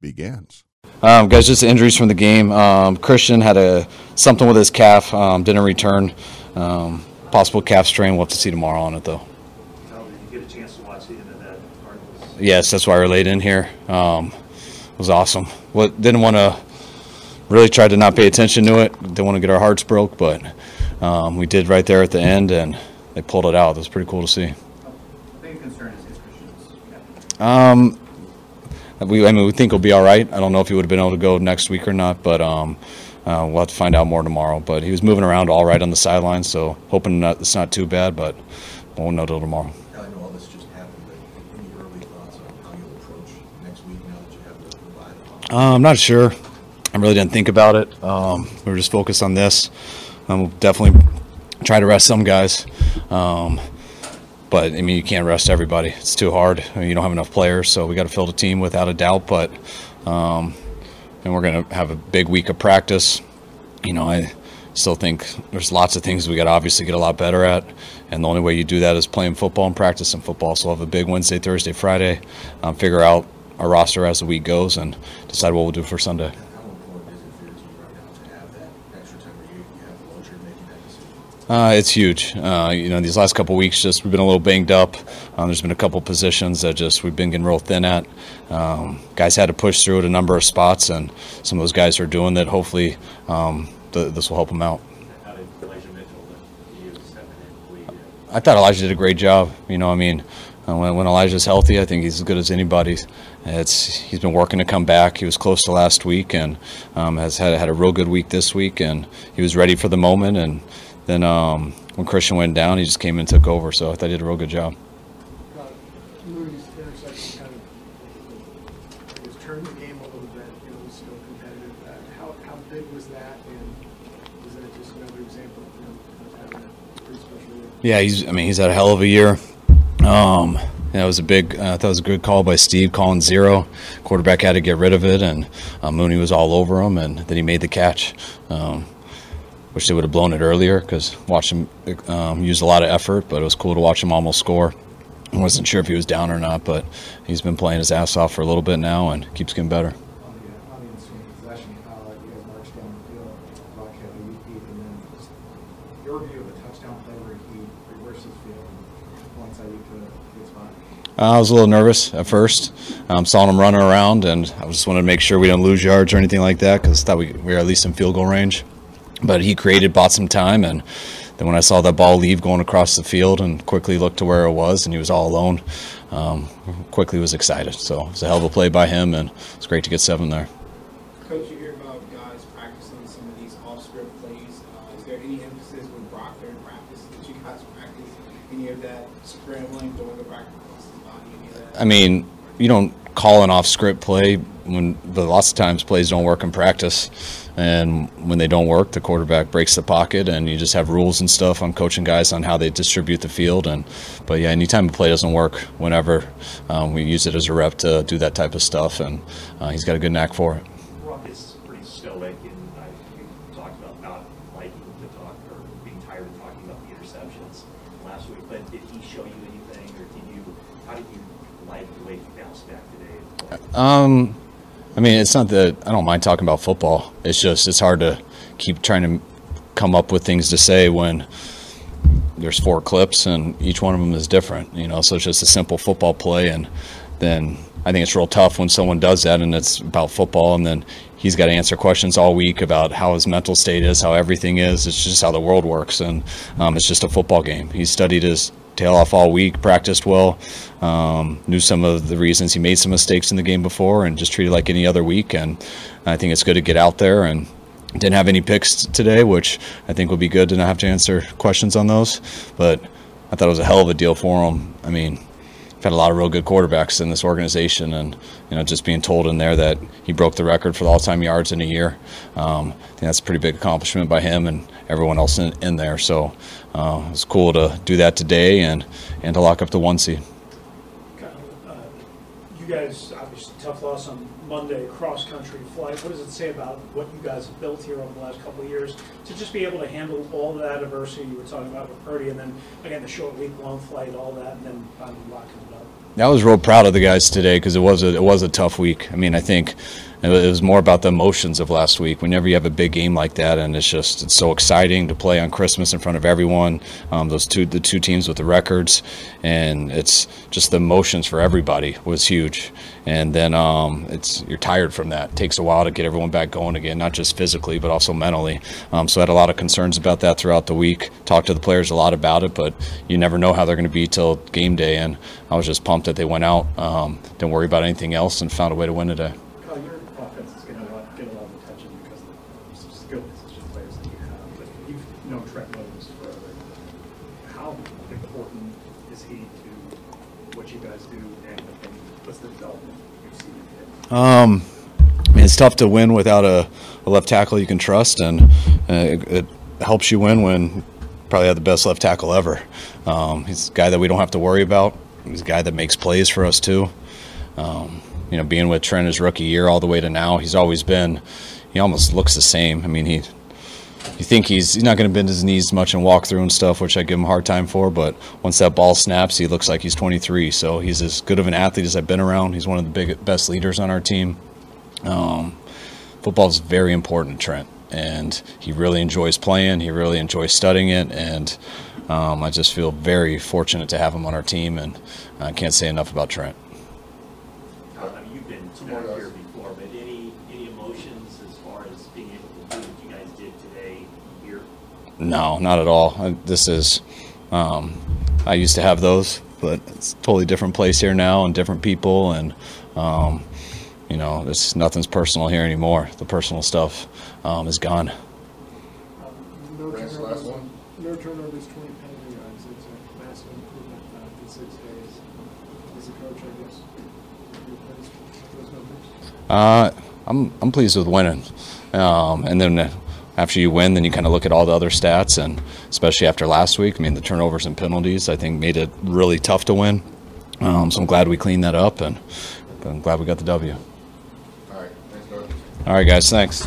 begins. Um, guys, just injuries from the game. Um, Christian had a something with his calf, um, didn't return. Um, possible calf strain. We'll have to see tomorrow on it, though. Yes, that's why I relayed in here. Um, it was awesome. What didn't want to really tried to not pay attention to it. Didn't want to get our hearts broke, but um, we did right there at the end, and they pulled it out. It was pretty cool to see. Um, we, I mean, we think he'll be all right. I don't know if he would have been able to go next week or not, but um, uh, we'll have to find out more tomorrow. But he was moving around all right on the sideline, so hoping not, it's not too bad, but we won't know till tomorrow. I know all this just happened, but any early thoughts on how you'll approach next week now that you have the bye? Uh, I'm not sure. I really didn't think about it. Um, we were just focused on this. Um, we'll definitely try to rest some guys. Um, but I mean, you can't rest everybody. It's too hard. I mean, you don't have enough players, so we got to fill the team without a doubt. But um, and we're to have a big week of practice. You know, I still think there's lots of things we got to obviously get a lot better at, and the only way you do that is playing football and practicing football. So we'll have a big Wednesday, Thursday, Friday. Um, figure out our roster as the week goes and decide what we'll do for Sunday. How important is it for your team right now to have that extra time where you, you have the luxury of making that decision? Uh, it's huge. Uh, you know, these last couple weeks, just we've been a little banged up. Um, there's been a couple positions that just we've been getting real thin at. Um, guys had to push through at a number of spots, and some of those guys are doing that. Hopefully, um, th- this will help them out. How did Elijah Mitchell, that he was stepping in, lead? I thought Elijah did a great job. You know, I mean, uh, when, when Elijah's healthy, I think he's as good as anybody. It's he's been working to come back. He was close to last week, and um, has had had a real good week this week, and he was ready for the moment. And then um, when Christian went down, he just came and took over. So I thought he did a real good job. that, that? Yeah, he's. I mean, he's had a hell of a year. Um, it was a big. Uh, it was a good call by Steve calling zero. Quarterback had to get rid of it, and uh, Mooney was all over him, and then he made the catch. Um, wish they would have blown it earlier because watched him um, use a lot of effort, but it was cool to watch him almost score. I wasn't sure if he was down or not, but he's been playing his ass off for a little bit now and keeps getting better. Uh, I was a little nervous at first. Um, saw him running around, and I just wanted to make sure we didn't lose yards or anything like that because I thought we, we were at least in field goal range. But he created, bought some time, and then when I saw that ball leave going across the field and quickly looked to where it was, and he was all alone, um, quickly was excited. So it was a hell of a play by him, and it's great to get seven there. Coach, you hear about guys practicing some of these off-script plays. Uh, is there any emphasis with Brock during practice that you guys practice any of that scrambling, throwing the practice body, any of that? I mean, you don't call an off script play when but lots of times plays don't work in practice. And when they don't work, the quarterback breaks the pocket, and you just have rules and stuff on coaching guys on how they distribute the field. And but yeah, anytime a play doesn't work, whenever um, we use it as a rep to do that type of stuff, and uh, he's got a good knack for it. Brock is pretty stoic, and I you talked about not liking to talk or being tired of talking about the interceptions last week. But did he show you anything, or did you? How did you like the way he bounced back today? Um, I mean, it's not that I don't mind talking about football. It's just it's hard to keep trying to come up with things to say when there's four clips and each one of them is different. You know, so it's just a simple football play, and then I think it's real tough when someone does that and it's about football and then he's got to answer questions all week about how his mental state is, how everything is. It's just how the world works, and um, it's just a football game. He studied his tail off all week, practiced well, um, knew some of the reasons he made some mistakes in the game before, and just treated like any other week. And I think it's good to get out there and didn't have any picks today, which I think would be good to not have to answer questions on those. But I thought it was a hell of a deal for him. I mean, I've had a lot of real good quarterbacks in this organization, and you know, just being told in there that he broke the record for the all-time yards in a year, um, I think that's a pretty big accomplishment by him and everyone else in, in there. So uh, it's cool to do that today and and to lock up the one seed. Uh, you guys, obviously, tough loss on Monday, cross-country flight. What does it say about what you guys have built here over the last couple of years to just be able to handle all that adversity you were talking about with Purdy, and then again the short week-long flight, all that, and then finally locking it up? I was real proud of the guys today because it was a it was a tough week. I mean, I think it was more about the emotions of last week. Whenever you have a big game like that, and it's just it's so exciting to play on Christmas in front of everyone. Um, those two the two teams with the records, and it's just the emotions for everybody was huge. And then um, it's you're tired from that. It takes a while to get everyone back going again, not just physically but also mentally. Um, so I had a lot of concerns about that throughout the week. Talked to the players a lot about it, but you never know how they're going to be till game day. And I was just pumped that they went out, um, didn't worry about anything else, and found a way to win today. Kyle, your offense is going to get a lot of attention because of some skill position players that you have. But you've known Trent Williams forever. How important is he to what you guys do, and what's the development Um, I mean, it's tough to win without a, a left tackle you can trust, and uh, it, it helps you win when probably have the best left tackle ever. Um, he's a guy that we don't have to worry about. He's a guy that makes plays for us too. Um, you know, being with Trent his rookie year all the way to now, he's always been. He almost looks the same. I mean, he. You think he's he's not going to bend his knees much and walk through and stuff, which I give him a hard time for. But once that ball snaps, he looks like he's 23. So he's as good of an athlete as I've been around. He's one of the big best leaders on our team. Um, football is very important to Trent, and he really enjoys playing. He really enjoys studying it, and um, I just feel very fortunate to have him on our team. And I can't say enough about Trent. I mean, you've been down here before, but any, any emotions as far as being able to do what you guys did today here? No, not at all. I- This is, um, I used to have those, but it's a totally different place here now and different people. And, um, you know, it's nothing's personal here anymore. The personal stuff um, is gone. Um, No Last- turnovers, last one. no turnovers, twenty penalty yards, it's a massive improvement uh, in six days. As a coach, I guess, you're pleased with those numbers? Uh, I'm I'm pleased with winning, um, and then uh, after you win, then you kind of look at all the other stats, and especially after last week, I mean the turnovers and penalties, I think made it really tough to win. Um, so I'm glad we cleaned that up, and I'm glad we got the W. All right, thanks. All right, guys, thanks.